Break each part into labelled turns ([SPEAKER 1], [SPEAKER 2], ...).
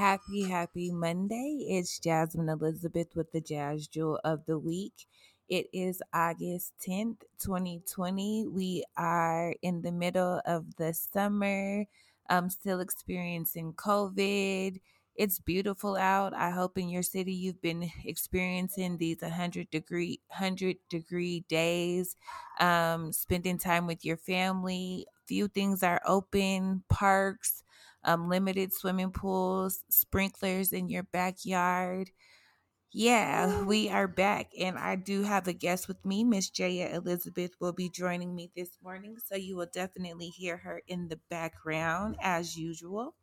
[SPEAKER 1] Happy, happy Monday. It's Jasmine Elizabeth with the Jazz Jewel of the Week. It is August 10th, 2020. We are in the middle of the summer. I'm still experiencing COVID. It's beautiful out. I hope in your city you've been experiencing these 100 degree 100 degree days, um, spending time with your family. Few things are open, parks, um, limited swimming pools, sprinklers in your backyard. Yeah, we are back, and I do have a guest with me. Miss Jaya Elizabeth will be joining me this morning, so you will definitely hear her in the background as usual.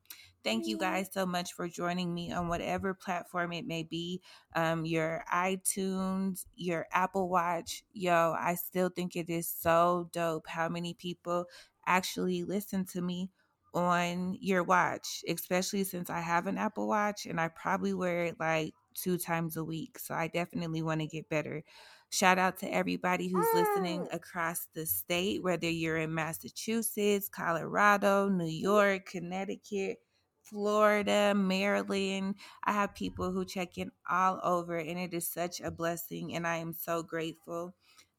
[SPEAKER 1] Thank you guys so much for joining me on whatever platform it may be um, your iTunes, your Apple Watch. Yo, I still think it is so dope how many people actually listen to me on your watch, especially since I have an Apple Watch and I probably wear it like two times a week. So I definitely want to get better. Shout out to everybody who's listening mm. across the state, whether you're in Massachusetts, Colorado, New York, Connecticut, Florida, Maryland. I have people who check in all over, and it is such a blessing, and I am so grateful.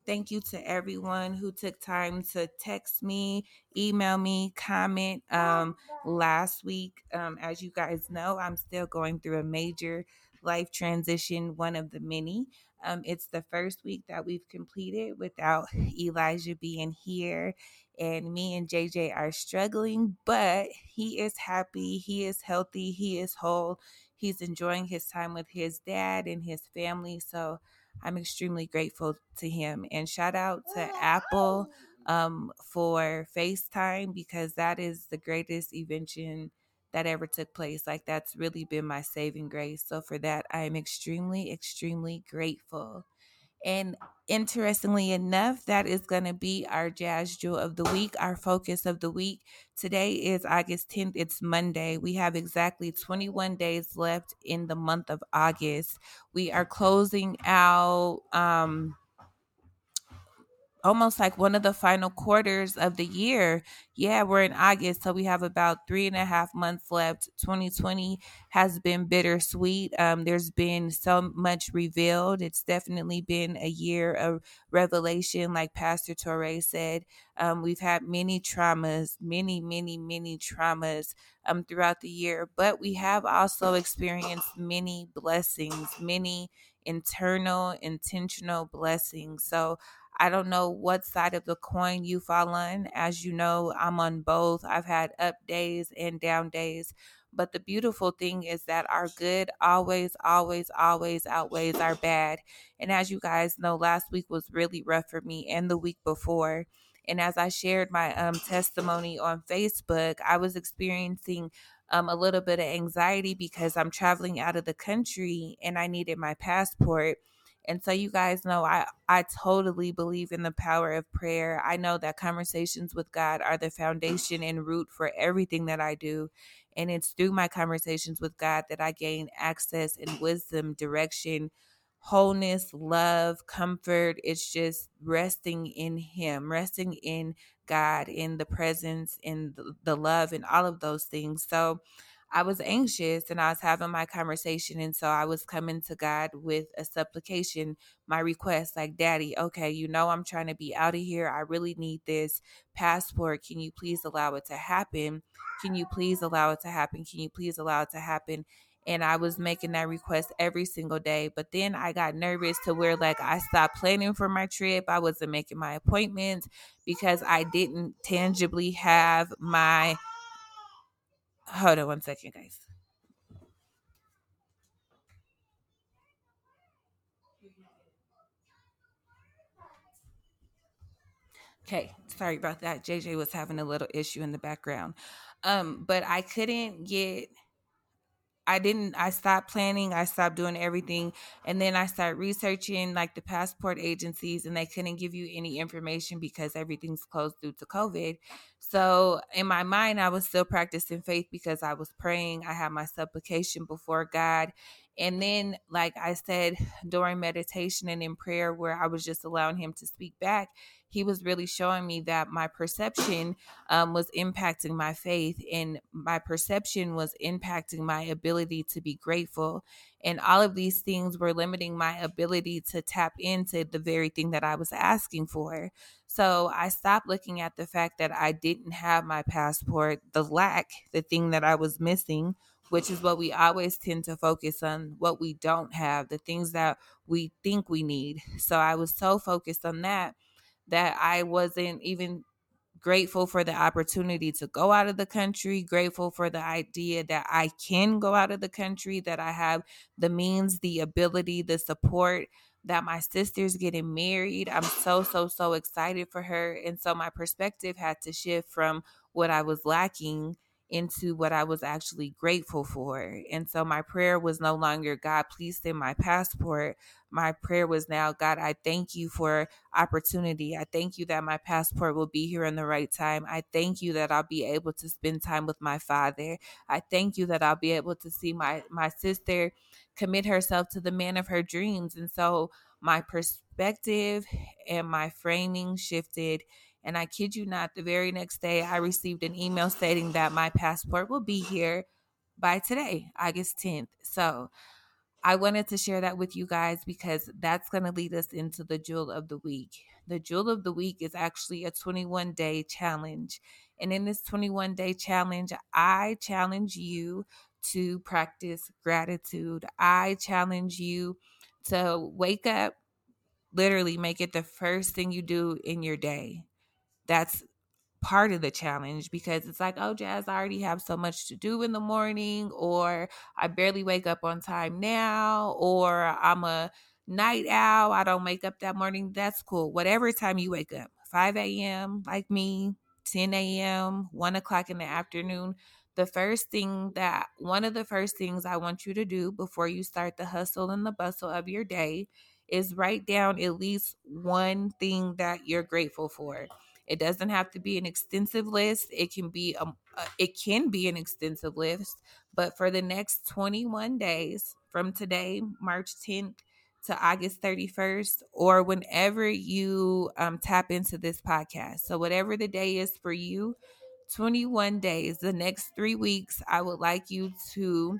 [SPEAKER 1] Thank you to everyone who took time to text me, email me, comment. Um, last week, um, as you guys know, I'm still going through a major life transition, one of the many. Um, it's the first week that we've completed without Elijah being here. And me and JJ are struggling, but he is happy. He is healthy. He is whole. He's enjoying his time with his dad and his family. So I'm extremely grateful to him. And shout out to Apple um, for FaceTime because that is the greatest invention that ever took place. Like that's really been my saving grace. So for that, I am extremely, extremely grateful. And interestingly enough, that is going to be our Jazz Jewel of the Week, our focus of the week. Today is August 10th. It's Monday. We have exactly 21 days left in the month of August. We are closing out. Um, almost like one of the final quarters of the year. Yeah, we're in August, so we have about three and a half months left. 2020 has been bittersweet. Um, there's been so much revealed. It's definitely been a year of revelation, like Pastor Torre said. Um, we've had many traumas, many, many, many traumas um, throughout the year, but we have also experienced many blessings, many internal, intentional blessings. So I don't know what side of the coin you fall on. As you know, I'm on both. I've had up days and down days. But the beautiful thing is that our good always, always, always outweighs our bad. And as you guys know, last week was really rough for me and the week before. And as I shared my um, testimony on Facebook, I was experiencing um, a little bit of anxiety because I'm traveling out of the country and I needed my passport. And so you guys know I I totally believe in the power of prayer. I know that conversations with God are the foundation and root for everything that I do. And it's through my conversations with God that I gain access and wisdom, direction, wholeness, love, comfort. It's just resting in Him, resting in God, in the presence, in the love, and all of those things. So I was anxious and I was having my conversation. And so I was coming to God with a supplication, my request, like, Daddy, okay, you know, I'm trying to be out of here. I really need this passport. Can you please allow it to happen? Can you please allow it to happen? Can you please allow it to happen? And I was making that request every single day. But then I got nervous to where, like, I stopped planning for my trip. I wasn't making my appointments because I didn't tangibly have my Hold on one second, guys. Okay, sorry about that. JJ was having a little issue in the background. Um, but I couldn't get I didn't I stopped planning, I stopped doing everything and then I started researching like the passport agencies and they couldn't give you any information because everything's closed due to COVID. So in my mind I was still practicing faith because I was praying, I had my supplication before God. And then like I said during meditation and in prayer where I was just allowing him to speak back, he was really showing me that my perception um, was impacting my faith and my perception was impacting my ability to be grateful and all of these things were limiting my ability to tap into the very thing that i was asking for so i stopped looking at the fact that i didn't have my passport the lack the thing that i was missing which is what we always tend to focus on what we don't have, the things that we think we need. So I was so focused on that that I wasn't even grateful for the opportunity to go out of the country, grateful for the idea that I can go out of the country, that I have the means, the ability, the support, that my sister's getting married. I'm so, so, so excited for her. And so my perspective had to shift from what I was lacking into what I was actually grateful for. And so my prayer was no longer, God, please send my passport. My prayer was now, God, I thank you for opportunity. I thank you that my passport will be here in the right time. I thank you that I'll be able to spend time with my father. I thank you that I'll be able to see my, my sister commit herself to the man of her dreams. And so my perspective and my framing shifted and I kid you not, the very next day, I received an email stating that my passport will be here by today, August 10th. So I wanted to share that with you guys because that's going to lead us into the jewel of the week. The jewel of the week is actually a 21 day challenge. And in this 21 day challenge, I challenge you to practice gratitude. I challenge you to wake up, literally make it the first thing you do in your day that's part of the challenge because it's like, oh, Jazz, I already have so much to do in the morning, or I barely wake up on time now, or I'm a night owl, I don't wake up that morning. That's cool. Whatever time you wake up, 5 a.m., like me, 10 a.m., 1 o'clock in the afternoon. The first thing that one of the first things I want you to do before you start the hustle and the bustle of your day is write down at least one thing that you're grateful for it doesn't have to be an extensive list. It can be a, it can be an extensive list, but for the next 21 days from today, March 10th to August 31st, or whenever you um, tap into this podcast. So whatever the day is for you, 21 days, the next three weeks, I would like you to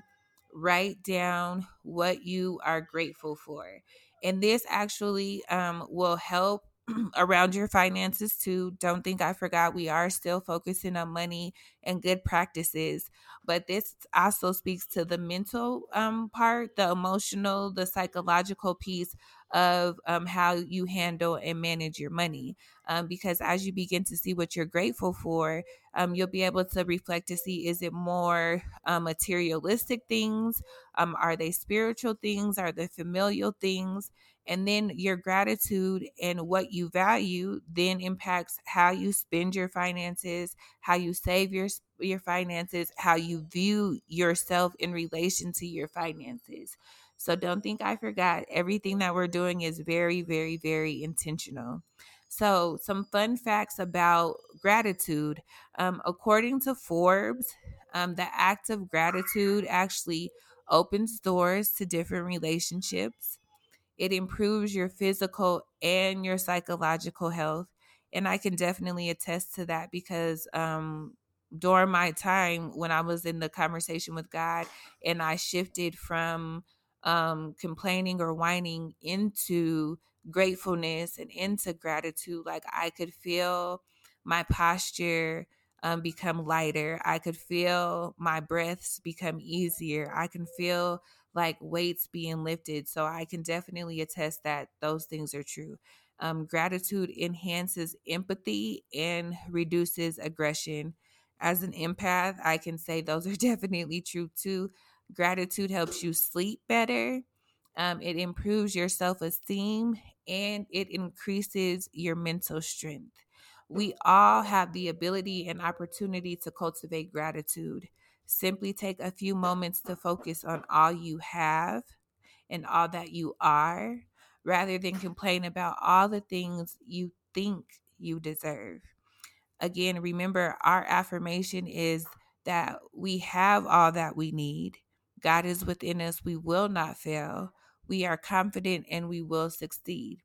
[SPEAKER 1] write down what you are grateful for. And this actually um, will help around your finances too. Don't think I forgot. We are still focusing on money and good practices, but this also speaks to the mental um, part, the emotional, the psychological piece of um, how you handle and manage your money. Um, because as you begin to see what you're grateful for, um, you'll be able to reflect to see is it more uh, materialistic things? Um, are they spiritual things? Are they familial things? And then your gratitude and what you value then impacts how you spend your finances, how you save your your finances, how you view yourself in relation to your finances. So don't think I forgot. Everything that we're doing is very, very, very intentional. So, some fun facts about gratitude. Um, according to Forbes, um, the act of gratitude actually opens doors to different relationships it improves your physical and your psychological health. And I can definitely attest to that because um, during my time when I was in the conversation with God and I shifted from um, complaining or whining into gratefulness and into gratitude, like I could feel my posture um, become lighter. I could feel my breaths become easier. I can feel like weights being lifted. So I can definitely attest that those things are true. Um, gratitude enhances empathy and reduces aggression. As an empath, I can say those are definitely true too. Gratitude helps you sleep better. Um, it improves your self esteem and it increases your mental strength. We all have the ability and opportunity to cultivate gratitude. Simply take a few moments to focus on all you have and all that you are rather than complain about all the things you think you deserve. Again, remember our affirmation is that we have all that we need. God is within us. We will not fail. We are confident and we will succeed.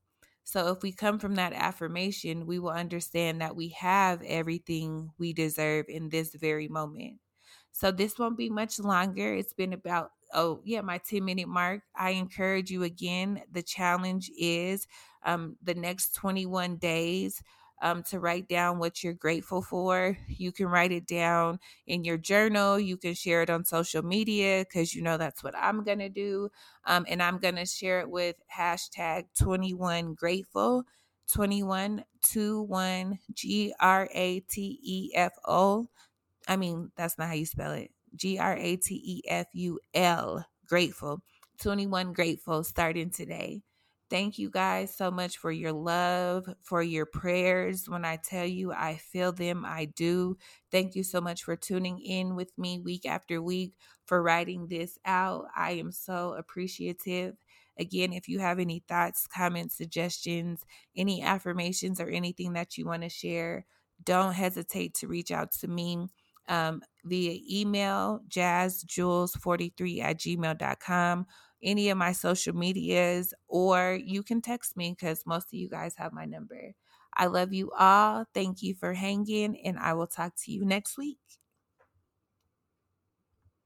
[SPEAKER 1] So if we come from that affirmation, we will understand that we have everything we deserve in this very moment. So this won't be much longer. It's been about oh yeah my 10 minute mark i encourage you again the challenge is um, the next 21 days um, to write down what you're grateful for. You can write it down in your journal. You can share it on social media because you know that's what I'm going to do. Um, and I'm going to share it with hashtag 21 grateful. 2121 G R A T E F O. I mean, that's not how you spell it. G R A T E F U L. Grateful. 21 grateful starting today. Thank you guys so much for your love, for your prayers. When I tell you I feel them, I do. Thank you so much for tuning in with me week after week, for writing this out. I am so appreciative. Again, if you have any thoughts, comments, suggestions, any affirmations, or anything that you want to share, don't hesitate to reach out to me um, via email, jazzjules43 at gmail.com any of my social medias, or you can text me because most of you guys have my number. I love you all. Thank you for hanging, and I will talk to you next week.